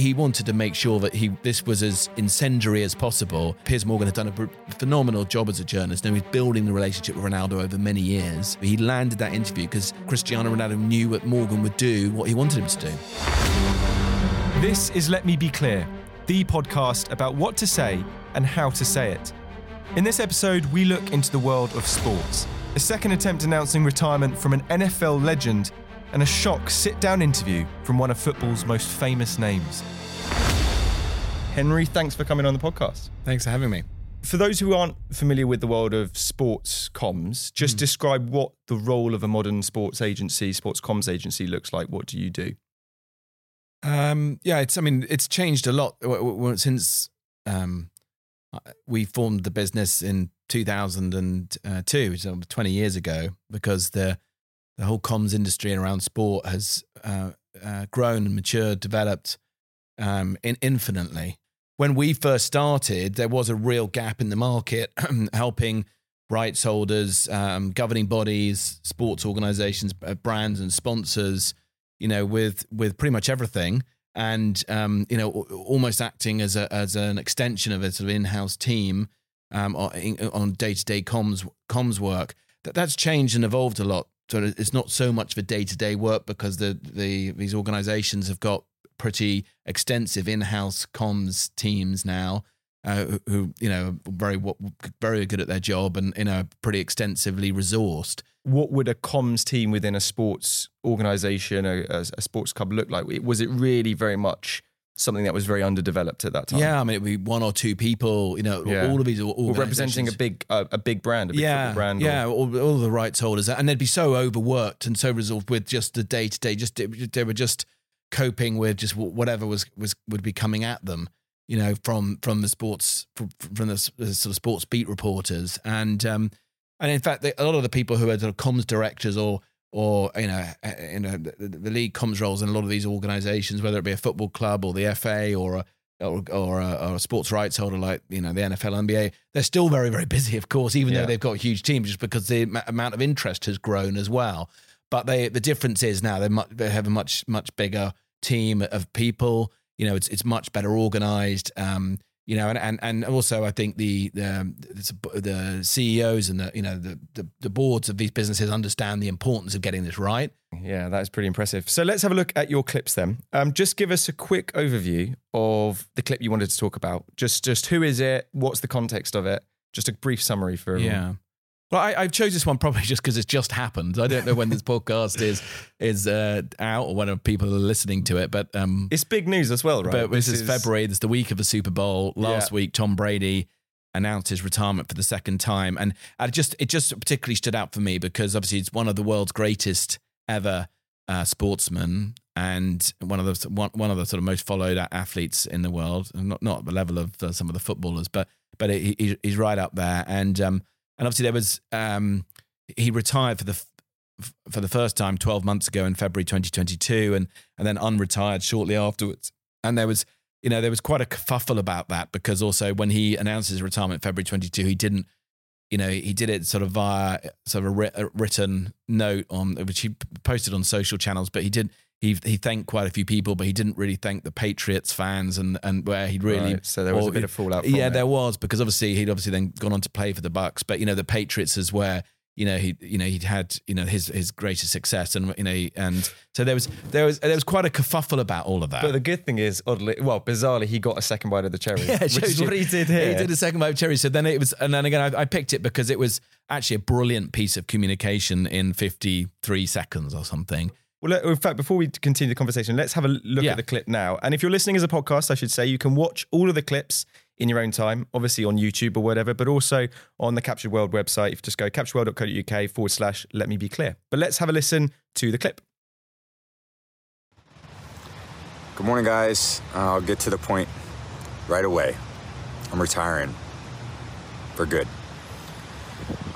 he wanted to make sure that he this was as incendiary as possible. Piers Morgan had done a phenomenal job as a journalist. and he was building the relationship with Ronaldo over many years. He landed that interview because Cristiano Ronaldo knew what Morgan would do, what he wanted him to do. This is Let Me Be Clear, the podcast about what to say and how to say it. In this episode, we look into the world of sports. A second attempt announcing retirement from an NFL legend and a shock sit down interview from one of football's most famous names. Henry, thanks for coming on the podcast. Thanks for having me. For those who aren't familiar with the world of sports comms, just mm. describe what the role of a modern sports agency, sports comms agency looks like. What do you do? Um, yeah, it's. I mean, it's changed a lot since um, we formed the business in 2002, so 20 years ago, because the the whole comms industry around sport has uh, uh, grown and matured, developed um, in infinitely. When we first started, there was a real gap in the market, helping rights holders, um, governing bodies, sports organizations, brands, and sponsors, you know, with with pretty much everything, and um, you know, almost acting as a as an extension of a sort of in-house team um, on day to day comms comms work. That that's changed and evolved a lot so it's not so much for day to day work because the the these organisations have got pretty extensive in house comms teams now. Uh, who, you know very very good at their job and you know pretty extensively resourced. What would a comms team within a sports organisation, a, a, sports club, look like? Was it really very much something that was very underdeveloped at that time. Yeah, I mean, it'd be one or two people, you know, yeah. all of these representing a big uh, a big brand, a big yeah, brand. Yeah, or... all, all the rights holders, and they'd be so overworked and so resolved with just the day to day. Just they were just coping with just whatever was was would be coming at them. You know, from from the sports from, from the, the sort of sports beat reporters, and um, and in fact, a lot of the people who are sort of comms directors or or you know, you know, the, the, league comes roles in a lot of these organisations, whether it be a football club or the FA or a or, or, a, or a sports rights holder like you know the NFL, NBA. They're still very very busy, of course, even yeah. though they've got huge teams, just because the amount of interest has grown as well. But they the difference is now they they have a much much bigger team of people. You know, it's it's much better organised. Um, you know, and, and, and also I think the, the the CEOs and the you know the, the, the boards of these businesses understand the importance of getting this right. Yeah, that is pretty impressive. So let's have a look at your clips then. Um, just give us a quick overview of the clip you wanted to talk about. Just just who is it? What's the context of it? Just a brief summary for everyone. Yeah. Well, I, I, chose this one probably just because it's just happened. I don't know when this podcast is is uh, out or when people are listening to it, but um, it's big news as well, right? But this, this is February. It's the week of the Super Bowl. Last yeah. week, Tom Brady announced his retirement for the second time, and I just it just particularly stood out for me because obviously it's one of the world's greatest ever uh, sportsmen and one of the one, one of the sort of most followed athletes in the world. Not not the level of uh, some of the footballers, but but he, he's right up there, and. Um, and obviously there was um, he retired for the for the first time 12 months ago in February 2022 and and then unretired shortly afterwards. And there was you know there was quite a kerfuffle about that because also when he announced his retirement February 22 he didn't you know he did it sort of via sort of a, written note on which he posted on social channels but he did he he thanked quite a few people, but he didn't really thank the Patriots fans and and where he'd really right, so there was or, a bit of fallout. yeah, it. there was because obviously he'd obviously then gone on to play for the Bucks, but you know the Patriots is where you know he you know he'd had you know his his greatest success and you know and so there was there was there was quite a kerfuffle about all of that. But the good thing is oddly well bizarrely he got a second bite of the cherry. Yeah, which is what he did here. He did a second bite of cherry. So then it was and then again I, I picked it because it was actually a brilliant piece of communication in 53 seconds or something. Well, in fact, before we continue the conversation, let's have a look yeah. at the clip now. And if you're listening as a podcast, I should say you can watch all of the clips in your own time, obviously on YouTube or whatever, but also on the Captured World website. If you just go capturedworld.co.uk forward slash let me be clear. But let's have a listen to the clip. Good morning, guys. I'll get to the point right away. I'm retiring for good.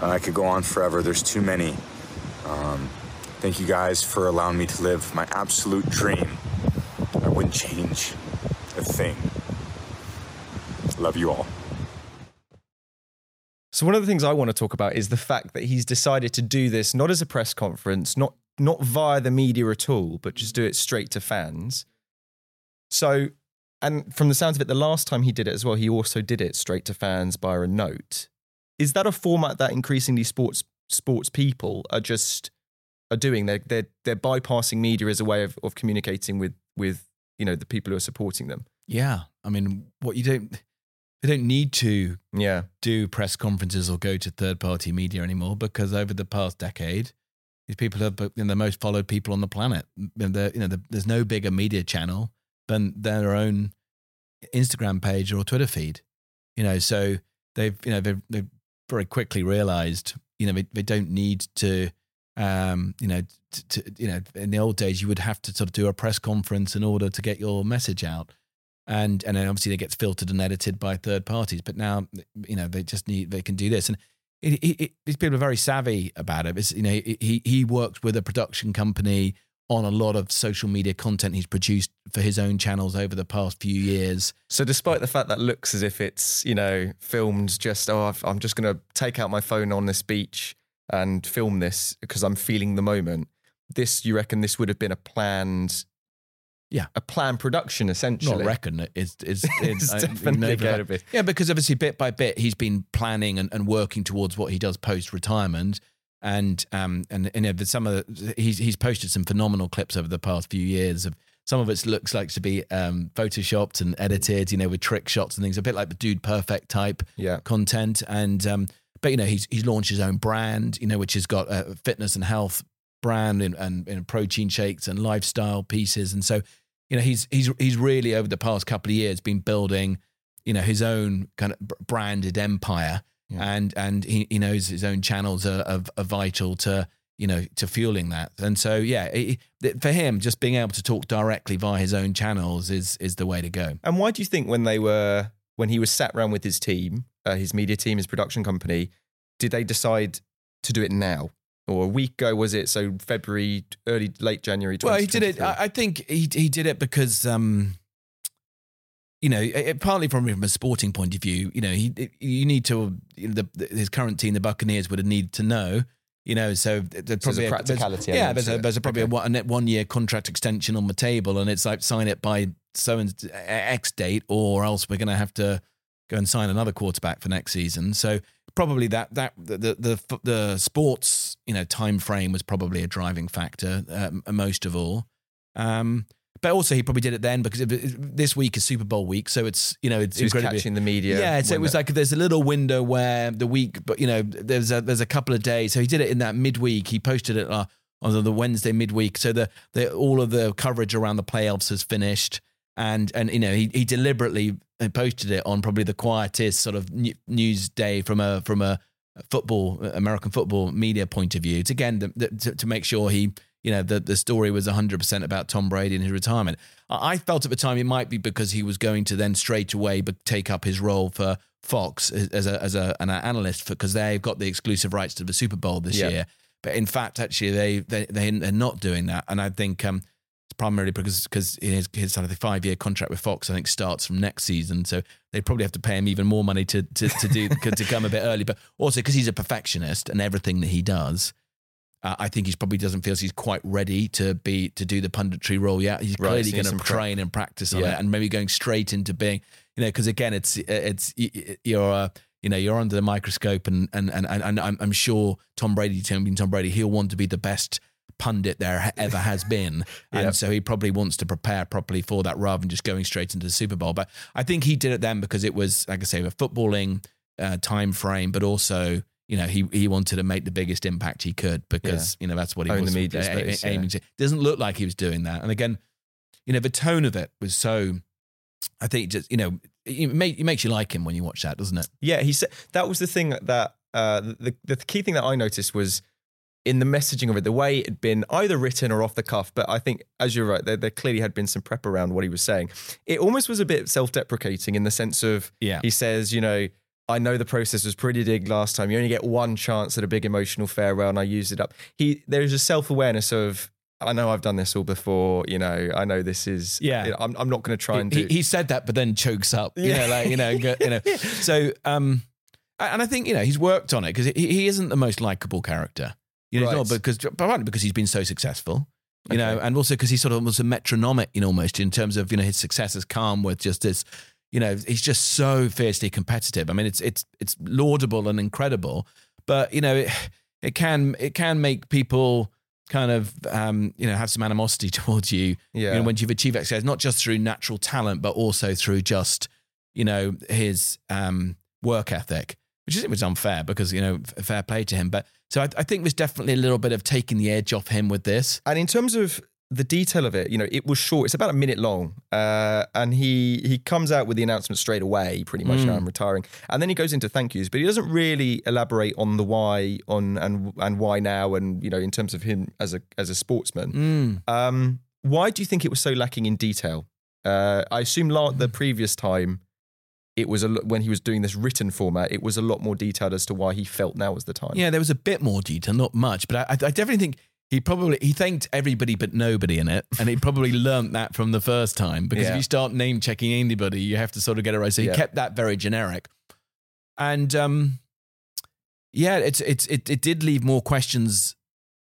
Uh, I could go on forever. There's too many. Um, thank you guys for allowing me to live my absolute dream. I wouldn't change a thing. Love you all. So one of the things I want to talk about is the fact that he's decided to do this not as a press conference, not not via the media at all, but just do it straight to fans. So, and from the sounds of it, the last time he did it as well, he also did it straight to fans via a note. Is that a format that increasingly sports sports people are just are doing? They're they're they're bypassing media as a way of, of communicating with with you know the people who are supporting them. Yeah, I mean, what you don't they don't need to Yeah, do press conferences or go to third party media anymore because over the past decade, these people are you know, the most followed people on the planet. You know, the, there's no bigger media channel than their own Instagram page or Twitter feed. You know, so they've you know they've, they've very quickly realized you know they, they don't need to. Um, you know, to, to, you know, in the old days, you would have to sort of do a press conference in order to get your message out and and then obviously it gets filtered and edited by third parties. But now, you know, they just need they can do this, and it, it, it, these people are very savvy about it. It's, you know, he he worked with a production company on a lot of social media content he's produced for his own channels over the past few years. So, despite the fact that looks as if it's you know filmed, just oh, I've, I'm just going to take out my phone on this beach and film this because I'm feeling the moment. This, you reckon, this would have been a planned, Yeah. a planned production essentially. Not reckon it is is It's I- uh, definitely never- going to be. Yeah, because obviously bit by bit he's been planning and, and working towards what he does post retirement. And um and you know some of the, he's he's posted some phenomenal clips over the past few years of some of it looks like to be um photoshopped and edited, you know, with trick shots and things, a bit like the dude perfect type Yeah. content. And um but you know he's he's launched his own brand, you know, which has got a fitness and health brand and, and, and protein shakes and lifestyle pieces. And so, you know, he's he's he's really over the past couple of years been building, you know, his own kind of branded empire. Yeah. And and he, he knows his own channels are, are, are vital to you know to fueling that. And so yeah, it, it- for him, just being able to talk directly via his own channels is is the way to go. And why do you think when they were when he was sat around with his team, uh, his media team, his production company, did they decide to do it now? Or a week ago was it? So February, early, late January. Well, he did it. I, I think he he did it because, um, you know, it, partly from from a sporting point of view. You know, he you need to you know, the, his current team, the Buccaneers, would have needed to know. You know, so there's there's a probably practicality yeah, element there's a, there's a probably Okay. a one, one year contract extension on the table, and it's like sign it by so and X date, or else we're going to have to go and sign another quarterback for next season. So probably that that the the the, the sports you know time frame was probably a driving factor um, most of all. Um, but also he probably did it then because it, it- this week is Super Bowl week, so it's you know it's So incredibly catching the media. yeah, so it was like there's a little window where the week, but you know, there's a there's a couple of days. So he did it in that midweek. He posted it uh, on the Wednesday midweek. So the, the all of the coverage around the playoffs has finished, and and you know he he deliberately posted it on probably the quietest sort of news day from a from a football American football media point of view. It's again the, the, to, to make sure he you know the the story was 100% about Tom Brady and his retirement. I felt at the time it might be because he was going to then straight away take up his role for Fox as as a as a, an analyst because they've got the exclusive rights to the Super Bowl this Yeah. year. But in fact, actually, they they they- they're not doing that, and I think um, it's primarily because because his his sort of the five year contract with Fox I think starts from next season, so they probably have to pay him even more money to to to do to come a bit early. But also because he's a perfectionist and everything that he does. Uh, I think he probably doesn't feel he's quite ready to be to do the punditry role yet. He's Right, clearly going to train and practice on Yeah. it, and maybe going straight into being, you know, because again, it's it's you're uh, you know you're under the microscope, and and and, and I'm, I'm sure Tom Brady, Tom Tom Brady, he'll want to be the best pundit there ever has been, Yep. and so he probably wants to prepare properly for that rather than just going straight into the Super Bowl. But I think he did it then because it was, like I say, a footballing uh, time frame, but also. You know, he he wanted to make the biggest impact he could because you know that's what he Own the was media a- space, yeah. aiming to. Doesn't look like he was doing that. And again, you know, the tone of it was so. I think just you know, it, make, it makes you like him when you watch that, doesn't it? Yeah, he said that was the thing that uh, the the key thing that I noticed was in the messaging of it, the way it had been either written or off the cuff. But I think, as you're right, there, there clearly had been some prep around what he was saying. It almost was a bit self-deprecating in the sense of Yeah. he says, you know. I know the process was pretty big last time. You only get one chance at a big emotional farewell, and I used it up. He there's a self awareness of I know I've done this all before. You know, I know this is. Yeah. I'm, I'm not going to try and he, do. he said that, but then chokes up. You Yeah. know, like you know, go- you know. So, um, and I think you know he's worked on it because he, he isn't the most likable character. You know, Right. not because partly because he's been so successful. You know, and also because he's sort of almost a metronomic, you know, almost in terms of you know his success has come with just this. You know, he's just so fiercely competitive. I mean, it's it's it's laudable and incredible, but you know, it it can it can make people kind of um, you know have some animosity towards you yeah. you know, when you've achieved success, not just through natural talent, but also through just, you know, his um, work ethic, which is it was unfair because, you know, f- fair play to him. But so I, I think there's definitely a little bit of taking the edge off him with this. And in terms of the detail of it, you know, it was short. It's about a minute long, uh, and he he comes out with the announcement straight away. Pretty much, Mm. "Oh, I'm retiring, and then he goes into thank yous, but he doesn't really elaborate on the why, on and and why now, and you know, in terms of him as a as a sportsman. Mm. Um, why do you think it was so lacking in detail? Uh, I assume la- Mm. the previous time. It was a lo- when he was doing this written format. It was a lot more detailed as to why he felt now was the time. Yeah, there was a bit more detail, not much, but I, I definitely think he probably he thanked everybody but nobody in it, and he probably learnt that from the first time because Yeah. if you start name checking anybody, you have to sort of get it right. So he Yeah. kept that very generic, and um, yeah, it's it's it, it did leave more questions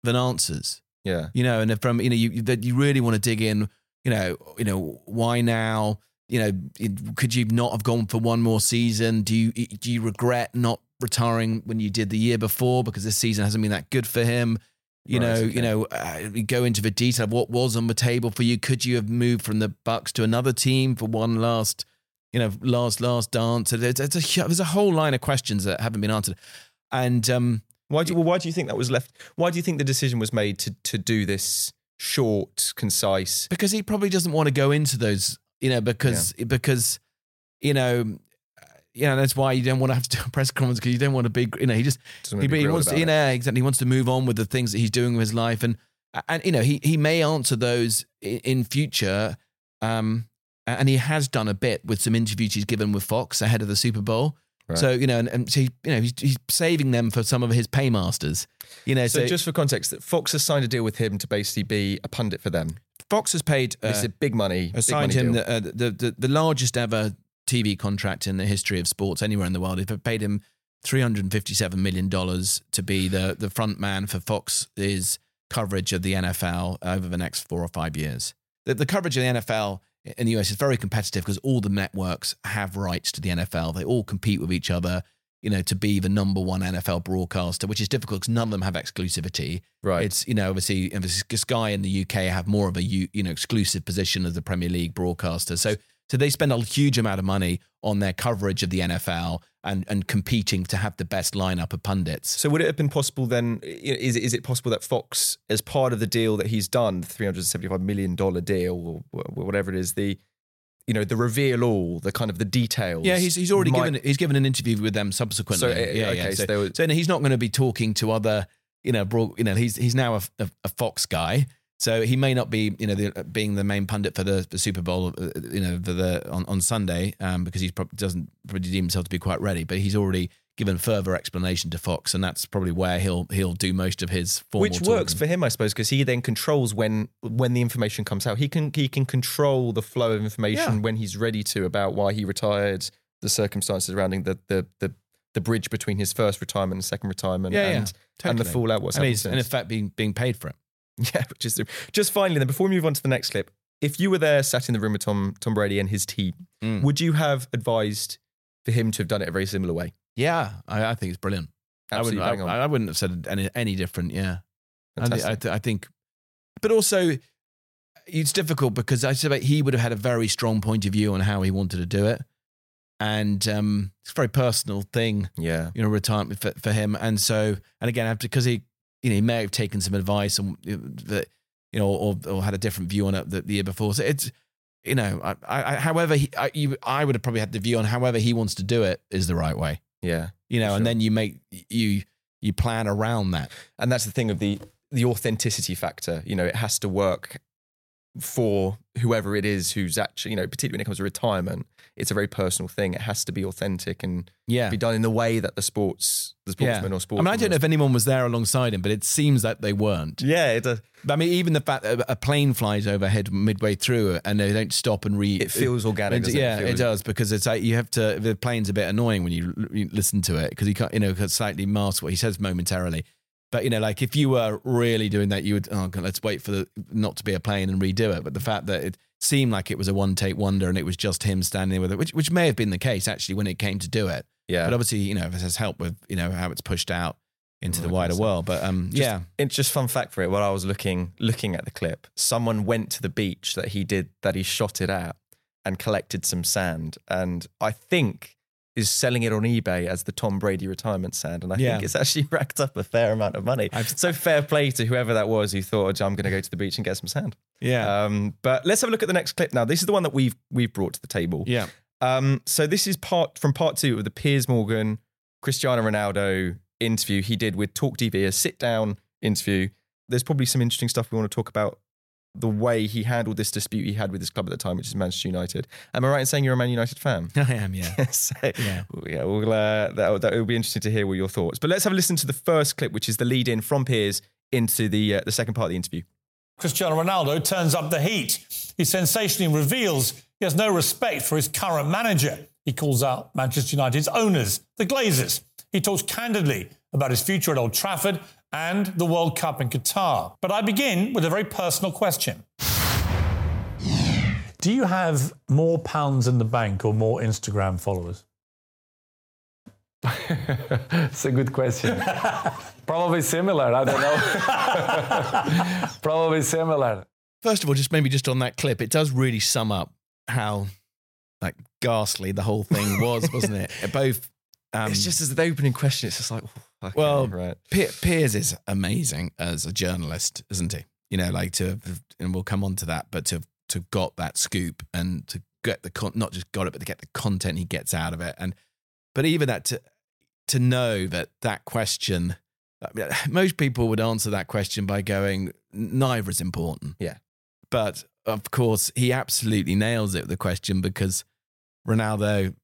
than answers. yeah, you know, and from you know you that you really want to dig in, you know, you know why now, you know, it- could you not have gone for one more season? Do you do you regret not retiring when you did the year before because this season hasn't been that good for him? You Right, know, okay. you know, uh, go into the detail of what was on the table for you. Could you have moved from the Bucks to another team for one last, you know, last last dance? There's, there's a there's a whole line of questions that haven't been answered, and um, Why do you, well, why do you think that was left? Why do you think the decision was made to to do this short, concise? because he probably doesn't want to go into those, you know, because because you know, you know that's why you don't want to have to do a press conference because you don't want to be, you know, he just he, he wants to, you know, exactly. He wants to move on with the things that he's doing with his life, and and you know, he he may answer those in, in future, um, and he has done a bit with some interviews he's given with Fox ahead of the Super Bowl. Right. So you know, and, and so he, you know, he's, he's saving them for some of his paymasters. You know, So, so, just for context, that Fox has signed a deal with him to basically be a pundit for them. Fox has paid. Uh, This is big money. big assigned money him the, uh, the, the the largest ever TV contract in the history of sports anywhere in the world. They've paid him three hundred and fifty-seven million dollars to be the the front man for Fox's coverage of the NFL over the next four or five years. The, the coverage of the NFL in the US is very competitive because all the networks have rights to the NFL. They all compete with each other. You know, to be the number one NFL broadcaster, which is difficult because none of them have exclusivity. right. It's you know obviously obviously Sky in the UK have more of a you you know exclusive position as the Premier League broadcaster. So so they spend a huge amount of money on their coverage of the NFL and and competing to have the best lineup of pundits. so would it have been possible then? Is is it possible that Fox, as part of the deal that he's done, the three hundred seventy-five million dollar deal or whatever it is, the you know the reveal all, the kind of the details. Yeah, he's he's already might- given he's given an interview with them subsequently. So, uh, yeah, okay, yeah. so So, so he's not going to be talking to other you know broad, you know he's he's now a, a, a Fox guy. So he may not be, you know, the, being the main pundit for the, the Super Bowl, uh, you know, for the on, on Sunday, um, because he probably doesn't probably deem himself to be quite ready. But he's already given further explanation to Fox, and that's probably where he'll he'll do most of his formal which works talking. for him, I suppose, because he then controls when when the information comes out. He can he can control the flow of information Yeah. when he's ready to about why he retired, the circumstances surrounding the the the, the bridge between his first retirement and second retirement, Yeah, yeah, and and the fallout. What's and he's in effect being being paid for it. Yeah, which is just finally. Then before we move on to the next clip, if you were there, sat in the room with Tom Tom Brady and his team, Mm. would you have advised for him to have done it a very similar way? Yeah, I, I think it's brilliant. Absolutely I wouldn't. I, I wouldn't have said any any different. Yeah, Fantastic. I, th- I think, but also it's difficult because I suspect he would have had a very strong point of view on how he wanted to do it, and um, it's a very personal thing, yeah, you know, retirement for, for him. And so, and again, after because he, you know, he may have taken some advice and you know, that, you know, or, or had a different view on it the, the year before. So it's, you know, I, I, however, he, I, you, I would have probably had the view on however he wants to do it is the right way yeah. you know, Sure. and then you make you you plan around that. and that's the thing of the the authenticity factor you know it has to work for whoever it is who's actually you know particularly when it comes to retirement it's a very personal thing it has to be authentic and Yeah. be done in the way that the sports the sportsman or I sportsman mean, I don't know if anyone was there alongside him, but it seems that they weren't. yeah it, uh, I mean, even the fact that a plane flies overhead midway through and they don't stop and read. it feels organic doesn't yeah, it, it does because it's like you have to. The plane's a bit annoying when you, you listen to it because he can't, you know, slightly mask what he says momentarily. But you know, like if you were really doing that, you would. Oh, God, let's wait for the not to be a plane and redo it. But the fact that it seemed like it was a one take wonder and it was just him standing there with it, which which may have been the case actually when it came to do it. yeah But obviously, you know, this has helped with you know how it's pushed out into the wider world. But um, Just- yeah, It's just fun fact for it. While I was looking looking at the clip, someone went to the beach that he did that he shot it at and collected some sand, and I think is selling it on eBay as the Tom Brady retirement sand, and I Yeah. think it's actually racked up a fair amount of money. I've- so fair play to whoever that was who thought, "I'm going to go to the beach and get some sand." yeah, Um, but let's have a look at the next clip now. This is the one that we've we've brought to the table. yeah. Um, so this is part from part two of the Piers Morgan Cristiano Ronaldo interview he did with Talk TV, a sit down interview. There's probably some interesting stuff we want to talk about the way he handled this dispute he had with his club at the time, which is Manchester United. Am I right in saying you're a Man United fan? I am. Yeah. so, Yeah. yeah, well, uh, that, that will be interesting to hear what your thoughts. But let's have a listen to the first clip, which is the lead in from Piers into the uh, the second part of the interview. Cristiano Ronaldo turns up the heat. He sensationally reveals he has no respect for his current manager. He calls out Manchester United's owners, the Glazers. He talks candidly about his future at Old Trafford and the World Cup in Qatar. But I begin with a very personal question. Do you have more pounds in the bank or more Instagram followers? It's a good question. Probably similar. I don't know. Probably similar. First of all, just maybe just on that clip, it does really sum up how like ghastly the whole thing was, wasn't it? Both. Um, it's just as the opening question, it's just like, okay, well, right. Pe- Piers is amazing as a journalist, isn't he? You know, like to, and we'll come on to that, but to to got that scoop and to get the con- not just got it, but to get the content he gets out of it, and but even that to to know that that question, I mean, most people would answer that question by going, neither is important. Yeah. but of course he absolutely nails it with the question because Ronaldo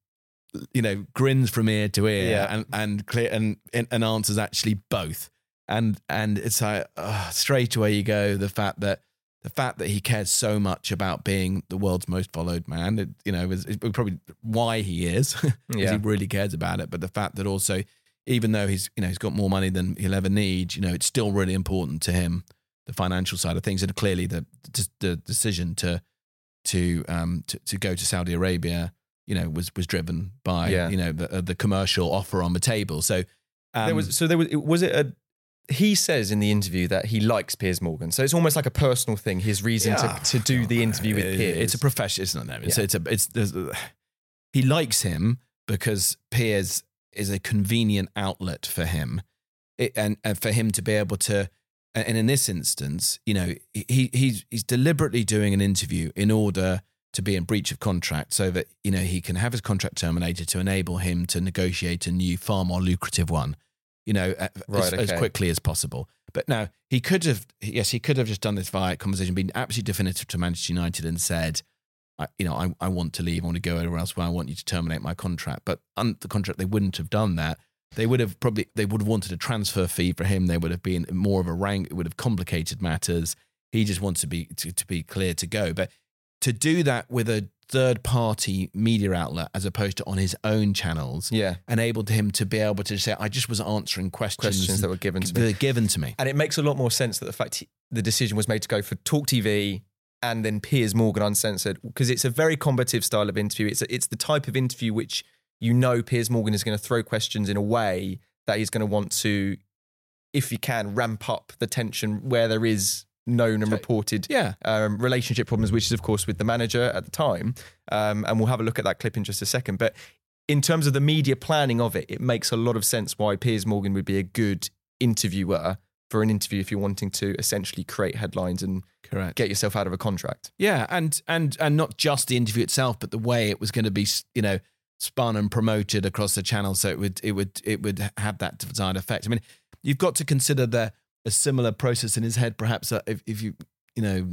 you know, grins from ear to ear Yeah. and and clear and, and answers actually both. And and it's like uh, straight away you go the fact that the fact that he cares so much about being the world's most followed man, it, you know, is, is probably why he is. Yeah. he really cares about it. But the fact that also, even though he's you know he's got more money than he'll ever need, you know, it's still really important to him the financial side of things, and clearly the the, the decision to to um to, to go to Saudi Arabia, you know, was was driven by Yeah. you know the uh, the commercial offer on the table. So um, there was so there was it- was it a he says in the interview that he likes Piers Morgan. So it's almost like a personal thing, his reason Yeah. to, to do the interview with It- Piers. It's a profession, isn't it? It's, Yeah. it's a it's a- he likes him because Piers is a convenient outlet for him, it, and and for him to be able to. And in this instance, you know, he he's he's deliberately doing an interview in order to be in breach of contract, so that you know he can have his contract terminated to enable him to negotiate a new, far more lucrative one. You know, as, Right, as okay. quickly as possible. But now he could have, yes, he could have just done this via conversation, been absolutely definitive to Manchester United and said, I, you know, I, I want to leave. I want to go anywhere else. Where I want you to terminate my contract. But under the contract, they wouldn't have done that. They would have probably they would have wanted a transfer fee for him. They would have been more of a rank. It would have complicated matters. He just wants to be to, to be clear to go. But to do that with a third party media outlet as opposed to on his own channels, yeah. enabled him to be able to say, I just was answering questions, Questions that were given to me. that given to me. And it makes a lot more sense that the fact he, the decision was made to go for Talk TV and then Piers Morgan Uncensored because it's a very combative style of interview. It's a, it's the type of interview which you know Piers Morgan is going to throw questions in a way that he's going to want to, if he can, ramp up the tension where there is known and reported Yeah. um, relationship problems, which is of course with the manager at the time. Um, and we'll have a look at that clip in just a second. But in terms of the media planning of it, it makes a lot of sense why Piers Morgan would be a good interviewer for an interview if you're wanting to essentially create headlines and Correct. get yourself out of a contract. Yeah, and and and not just the interview itself, but the way it was going to be, you know, spun and promoted across the channel, so it would it would it would have that desired effect. I mean, you've got to consider that a similar process in his head. Perhaps uh, if, if you you know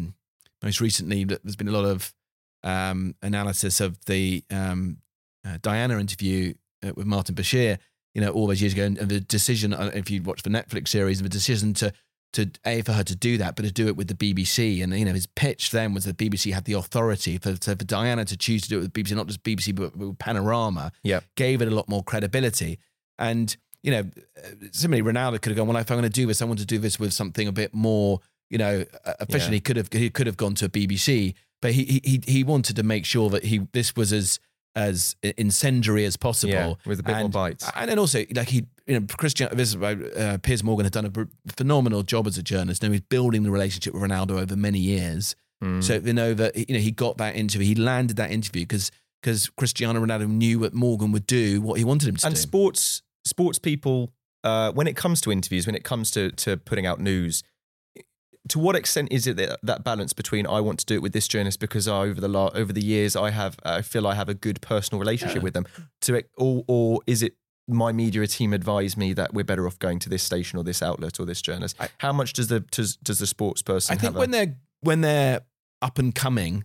most recently there's been a lot of um, analysis of the um, uh, Diana interview uh, with Martin Bashir. You know, all those years ago, and the decision, uh, if you watch the Netflix series, the decision to to a for her to do that, but to do it with the BBC. And you know, his pitch then was that BBC had the authority for, so for Diana to choose to do it with BBC, not just BBC but with Panorama. Yeah. gave it a lot more credibility. And you know, similarly, Ronaldo could have gone. Well, if I'm going to do this, I want to do this with something a bit more. You know, officially, Yeah. he could have he could have gone to a BBC, but he he he wanted to make sure that he this was as as incendiary as possible Yeah, with a bit more And- bites. and then also like he you know Christian this is why, uh, Piers Morgan had done a phenomenal job as a journalist and he's building the relationship with Ronaldo over many years Mm. so you know that you know he got that interview he landed that interview because because Cristiano Ronaldo knew what Morgan would do what he wanted him to and do And sports sports people uh, when it comes to interviews when it comes to to putting out news to what extent is it that, that balance between I want to do it with this journalist because I, over the la- over the years I have I feel I have a good personal relationship with them to or or is it my media team advise me that we're better off going to this station or this outlet or this journalist how much does the does, does the sports person I think have a- when they're when they're up and coming,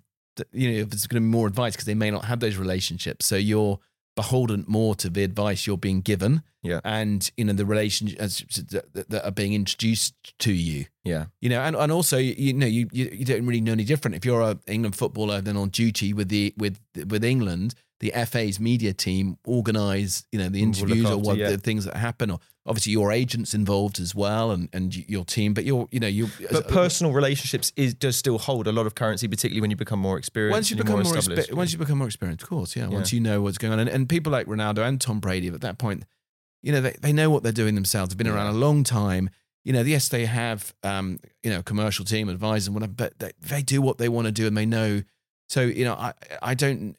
you know, there's going to be more advice because they may not have those relationships. So you're beholden more to the advice you're being given, Yeah. and you know the relationships that, that are being introduced to you. yeah You know, and, and also you, know you, you you don't really know any different if you're a England footballer then on duty with the with with England. The FA's media team organise, you know, the interviews or after, what yeah. the things that happen, or obviously your agents involved as well, and and your team. But you're, you know, you. but personal relationships is does still hold a lot of currency particularly when you become more experienced once you become more, expe- once you become more experienced, of course, yeah. Once you know what's going on, and, and people like Ronaldo and Tom Brady at that point, you know, they, they know what they're doing themselves. They've been around a long time. You know, yes, they have, um, you know, commercial team advisors and whatever, but they, they do what they want to do, and they know. So, you know, I I don't.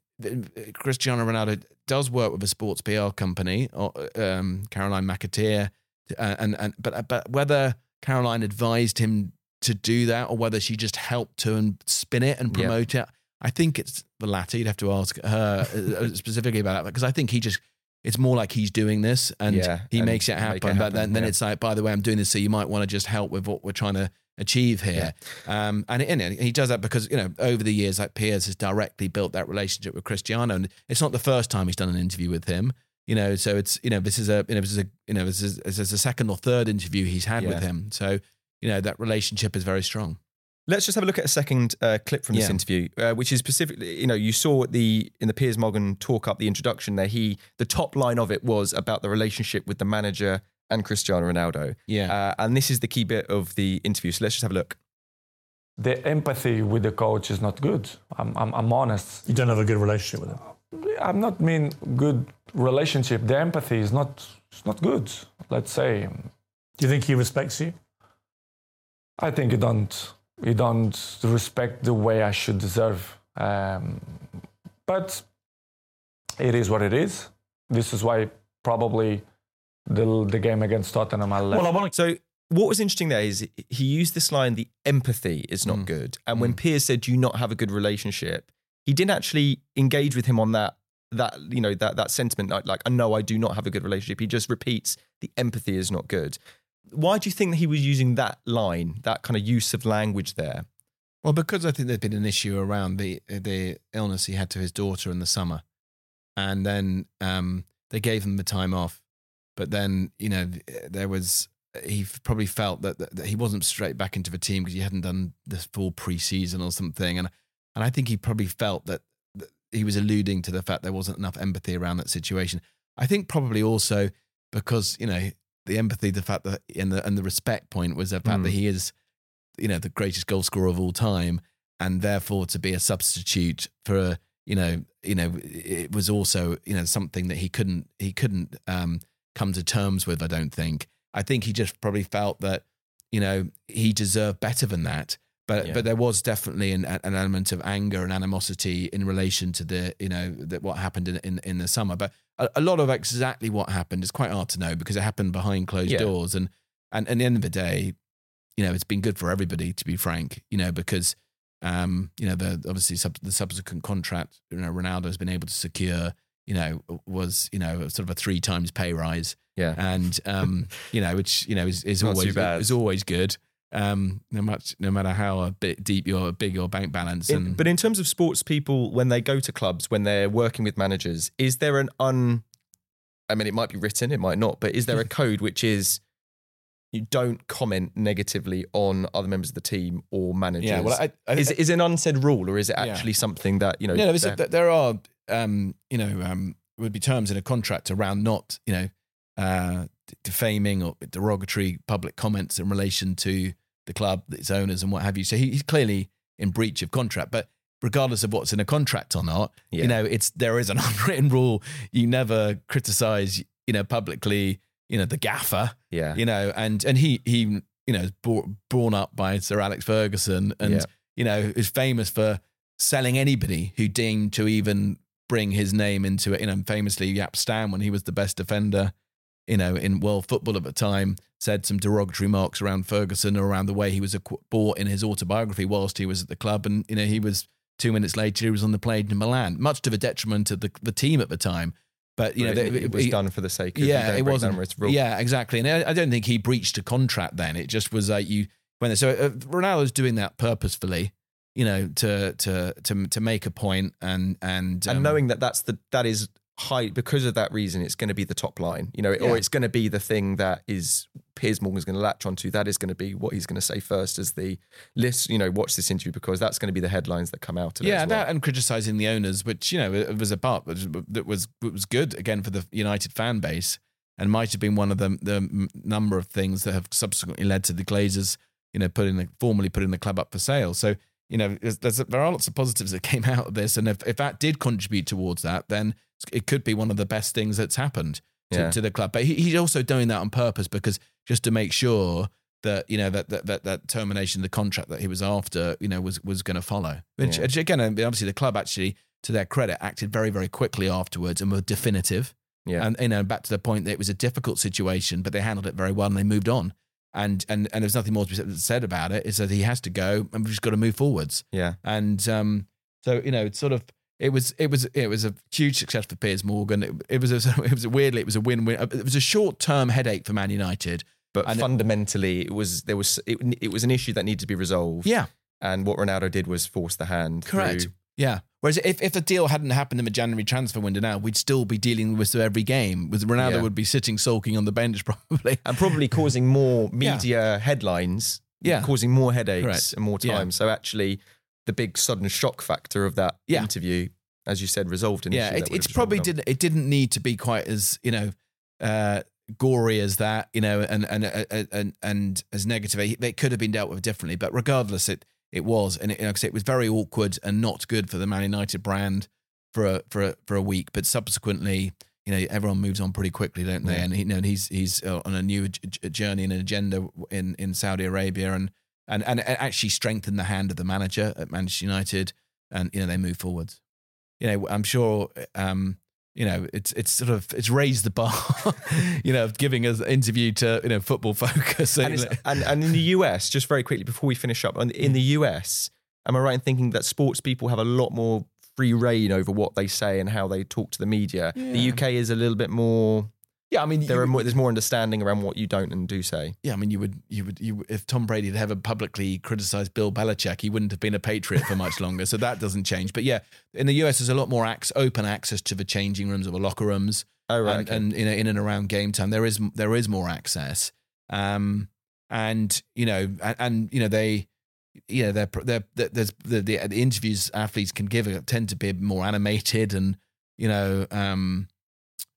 Cristiano Ronaldo does work with a sports PR company, or um, Caroline McAteer, uh, and and but but whether Caroline advised him to do that or whether she just helped to and spin it and Yeah. promote it. I think it's the latter. You'd have to ask her uh, specifically about that because I think he just. It's more like he's doing this and Yeah, he and makes it make it happen. but happen, then, then yeah. it's like, by the way, I'm doing this, so you might want to just help with what we're trying to achieve here. Um, and, and he does that because you know over the years, like Piers has directly built that relationship with Cristiano, and it's not the first time he's done an interview with him. You know, so it's you know this is a you know this is a you know this is, this is a second or third interview he's had with him. So you know that relationship is very strong. Let's just have a look at a second uh, clip from this Yeah. interview, uh, which is specifically, you know, you saw the in the Piers Morgan talk up the introduction there. He the top line of it was about the relationship with the manager and Cristiano Ronaldo. Yeah. uh, and this is the key bit of the interview. So let's just have a look. The empathy with the coach is not good. I'm, I'm, I'm honest. You don't have a good relationship with him. I'm not mean good relationship. The empathy is not it's not good. Let's say. Do you think he respects you? I think you don't you don't respect the way I should deserve. Um, but it is what it is. This is why probably the the game against Tottenham I left. Well, I want to. So what was interesting there is he used this line: "The empathy is not Mm. good." And when Piers said, "Do you not have a good relationship?" he didn't actually engage with him on that. That you know that that sentiment, like, like no, I do not have a good relationship. He just repeats, "The empathy is not good." Why do you think that he was using that line, that kind of use of language there? Well, because I think there's been an issue around the the illness he had to his daughter in the summer, and then um, they gave him the time off, but then you know there was he probably felt that, that, that he wasn't straight back into the team because he hadn't done the full preseason or something, and and I think he probably felt that, that he was alluding to the fact there wasn't enough empathy around that situation. I think probably also because you know the empathy, the fact that and the and the respect point was the fact Mm. that he is you know the greatest goal scorer of all time, and therefore to be a substitute for a, you know you know it was also you know something that he couldn't he couldn't um, come to terms with. I don't think. I think he just probably felt that you know he deserved better than that. But Yeah. but there was definitely an, an element of anger and animosity in relation to the you know that what happened in, in in the summer. But a, a lot of exactly what happened is quite hard to know because it happened behind closed Yeah. doors and and at the end of the day, you know, it's been good for everybody to be frank, you know, because um, you know, the obviously sub, the subsequent contract, you know, Ronaldo has been able to secure, you know, was you know sort of a three times pay rise, Yeah. and um, you know, which you know is, is always is always good. Um, no much, no matter how a bit deep your big your bank balance, In- and but in terms of sports people, when they go to clubs, when they're working with managers, is there an un? I mean, it might be written, it might not, but is there a code which is you don't comment negatively on other members of the team or managers? yeah, well, I, I is it is it an unsaid rule, or is it Yeah. actually something that you know? No, no, there are, um, you know, um, would be terms in a contract around not, you know, uh, defaming or derogatory public comments in relation to the club, its owners, and what have you. So he, he's clearly in breach of contract. But regardless of what's in a contract or not, Yeah. you know, it's there is an unwritten rule. You never criticize, you know, publicly, you know, the gaffer yeah, you know, and and he he you know is born up by Sir Alex Ferguson, and Yeah. you know is famous for selling anybody who deemed to even bring his name into it. You know, famously Jaap Stam when he was the best defender, you know, in world football at the time, said some derogatory remarks around Ferguson or around the way he was bought in his autobiography whilst he was at the club, and you know he was. Two minutes later, he was on the plane to Milan, much to the detriment of the, the team at the time. But you know, it, they- it was he- done for the sake of yeah, it wasn't. down risk rule. Yeah, exactly. And I, I don't think he breached a contract then. It just was like you when so uh, Ronaldo's doing that purposefully, you know, to to to to make a point and and and um, knowing that that's the that is high because of that reason it's going to be the top line you know Yeah. or it's going to be the thing that is Piers Morgan's going to latch onto that is going to be what he's going to say first as the list you know watch this interview because that's going to be the headlines that come out of it yeah, well. that and criticizing the owners, which you know it was a part that was, that was that was good again for the United fan base, and might have been one of the the number of things that have subsequently led to the Glazers, you know, putting the, formally putting the club up for sale. So you know, there are lots of positives that came out of this, and if if that did contribute towards that, then it could be one of the best things that's happened to, Yeah. to the club. But he, he's also doing that on purpose because just to make sure that you know that that that, that termination of the contract that he was after, you know, was was going to follow. Which, Yeah. which again, obviously, the club actually, to their credit, acted very very quickly afterwards and were definitive. Yeah. and you know, back to the point that it was a difficult situation, but they handled it very well and they moved on. And and and there's nothing more to be said about it. Is that he has to go, and we've just got to move forwards. yeah And um, so you know, it's sort of it was it was it was a huge success for Piers Morgan. It, it was a, it was a, weirdly it was a win win. It was a short term headache for Man United. but And fundamentally it was there was it, it was an issue that needed to be resolved Yeah, and what Ronaldo did was force the hand correct. through- Yeah. Whereas if, if the deal hadn't happened in the January transfer window now, we'd still be dealing with every game. With Ronaldo Yeah. would be sitting sulking on the bench probably. and probably causing more media headlines, Yeah. causing more headaches Correct. and more Yeah. time. So actually, the big sudden shock factor of that Yeah. interview, as you said, resolved an yeah, issue. it, it's probably didn't it didn't need to be quite as you know uh, gory as that, you know, and and and and, and as negative. It could have been dealt with differently, but regardless, it it was, and it, like I say, it was very awkward and not good for the Man United brand for a for a, for a week. But subsequently, you know, everyone moves on pretty quickly, don't they? Yeah. And he, you know, he's he's uh, on a new journey and an agenda in in Saudi Arabia, and and and actually strengthened the hand of the manager at Manchester United, and you know they move forwards you know, I'm sure, um, you know, it's it's sort of it's raised the bar, you know, of giving an interview to you know Football Focus. And, and, and in the US, just very quickly before we finish up, in the mm. US, am I right in thinking that sports people have a lot more free reign over what they say and how they talk to the media? The UK is a little bit more. Yeah, I mean, There are would- more, there's more understanding around what you don't and do say. yeah, I mean, you would you would you if Tom Brady had ever publicly criticized Bill Belichick, he wouldn't have been a Patriot for much longer. So that doesn't change. But yeah, in the US, there's a lot more ac- open access to the changing rooms or the locker rooms. Oh right, and, okay. and you know in and around game time there is there is more access um and you know and, and you know they you know they're, they're, they're there's the, the the interviews athletes can give tend to be more animated and you know um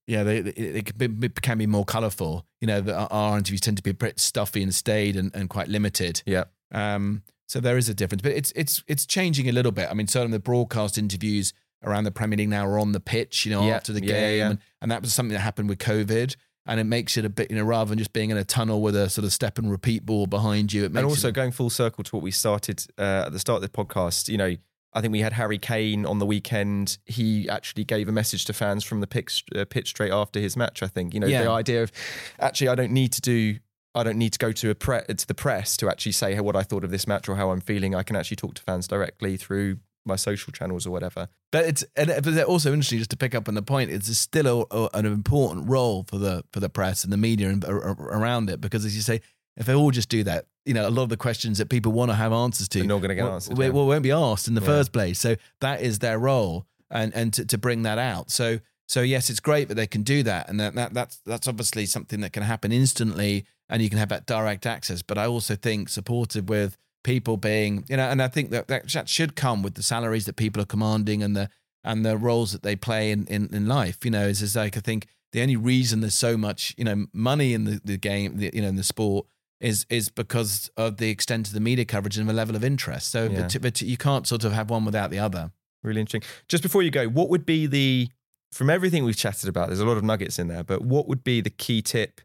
yeah they they, they can be, can be more colorful you know the, our interviews tend to be a bit stuffy and staid and, and quite limited yeah, um, so there is a difference, but it's it's it's changing a little bit. I mean, certainly the broadcast interviews around the Premier League now are on the pitch, you know, Yeah, after the yeah, game, yeah. And, and that was something that happened with COVID, and it makes it a bit, you know, rather than just being in a tunnel with a sort of step and repeat ball behind you, it makes and also it, going full circle to what we started uh, at the start of the podcast. You know, I think we had Harry Kane on the weekend. He actually gave a message to fans from the pitch, uh, pitch straight after his match. I think you know Yeah. the idea of actually I don't need to do. I don't need to go to a pre- to the press to actually say what I thought of this match or how I'm feeling. I can actually talk to fans directly through my social channels or whatever. But it's and but it's also interesting just to pick up on the point. It's still a, a- an important role for the for the press and the media and ar- around it because, as you say, if they all just do that, you know, a lot of the questions that people want to have answers to, They're not gonna get well, answered, Well, yeah. won't be asked in the Yeah. first place. So that is their role, and and to, to bring that out. So so yes, it's great that they can do that, and that, that that's that's obviously something that can happen instantly, and you can have that direct access. But I also think supported with people being, you know, and I think that that that should come with the salaries that people are commanding and the and the roles that they play in in, in life. You know, is is like I think the only reason there's so much you know money in the, the game, the, you know, in the sport is is because of the extent of the media coverage and the level of interest. So Yeah. the t- but you can't sort of have one without the other. Really interesting. Just before you go, what would be the from everything we've chatted about? There's a lot of nuggets in there, but what would be the key tip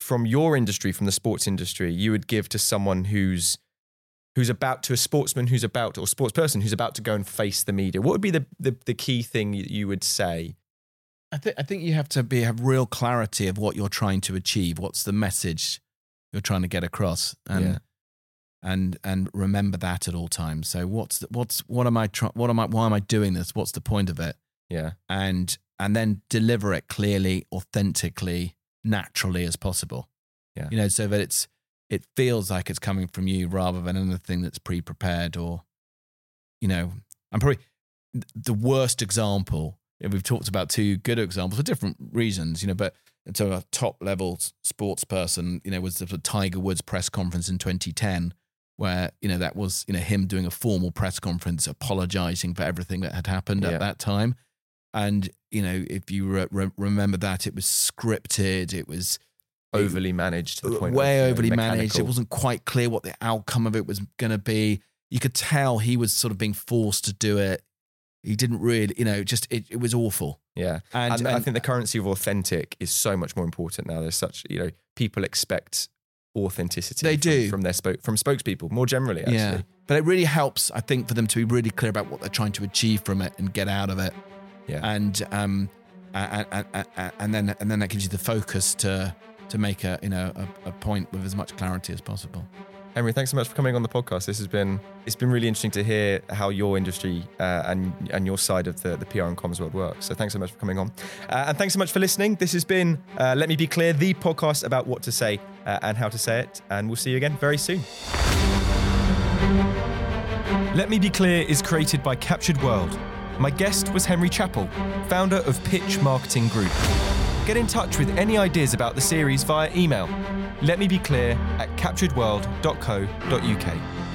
from your industry, from the sports industry, you would give to someone who's who's about to a sportsman who's about or sports person who's about to go and face the media? What would be the the, the key thing you, you would say? I think I think you have to be have real clarity of what you're trying to achieve. What's the message you're trying to get across, and Yeah. and and remember that at all times. So what's the, what's what am I trying? What am I? Why am I doing this? What's the point of it? Yeah, And and then deliver it clearly, authentically, naturally as possible. Yeah. you know, so that it's it feels like it's coming from you rather than anything that's pre-prepared or, you know, I'm probably the worst example. We've talked about two good examples for different reasons, you know, but so a top level sports person, you know, was the Tiger Woods press conference in 2010, where, you know, that was, you know, him doing a formal press conference apologizing for everything that had happened Yeah. at that time. And, you know, if you re- re- remember that, it was scripted, it was overly managed to the point way of, you know, overly managed. It wasn't quite clear what the outcome of it was going to be. You could tell he was sort of being forced to do it. He didn't really, you know, just it, it was awful. Yeah, And, and, I think the currency of authentic is so much more important now. There's such, you know, people expect authenticity. They from, do. from their spoke from spokespeople more generally. Actually, Yeah, but it really helps, I think, for them to be really clear about what they're trying to achieve from it and get out of it. Yeah. and um, and, and, and, and then and then that gives you the focus to to make a you know a, a point with as much clarity as possible. Henry, thanks so much for coming on the podcast. This has been it's been really interesting to hear how your industry uh, and and your side of the, the PR and comms world works. So thanks so much for coming on, uh, and thanks so much for listening. This has been uh, Let Me Be Clear, the podcast about what to say uh, and how to say it, and we'll see you again very soon. Let Me Be Clear is created by Captured World. My guest was Henry Chappell, founder of Pitch Marketing Group. Get in touch with any ideas about the series via email. Let me be clear at capturedworld.co.uk.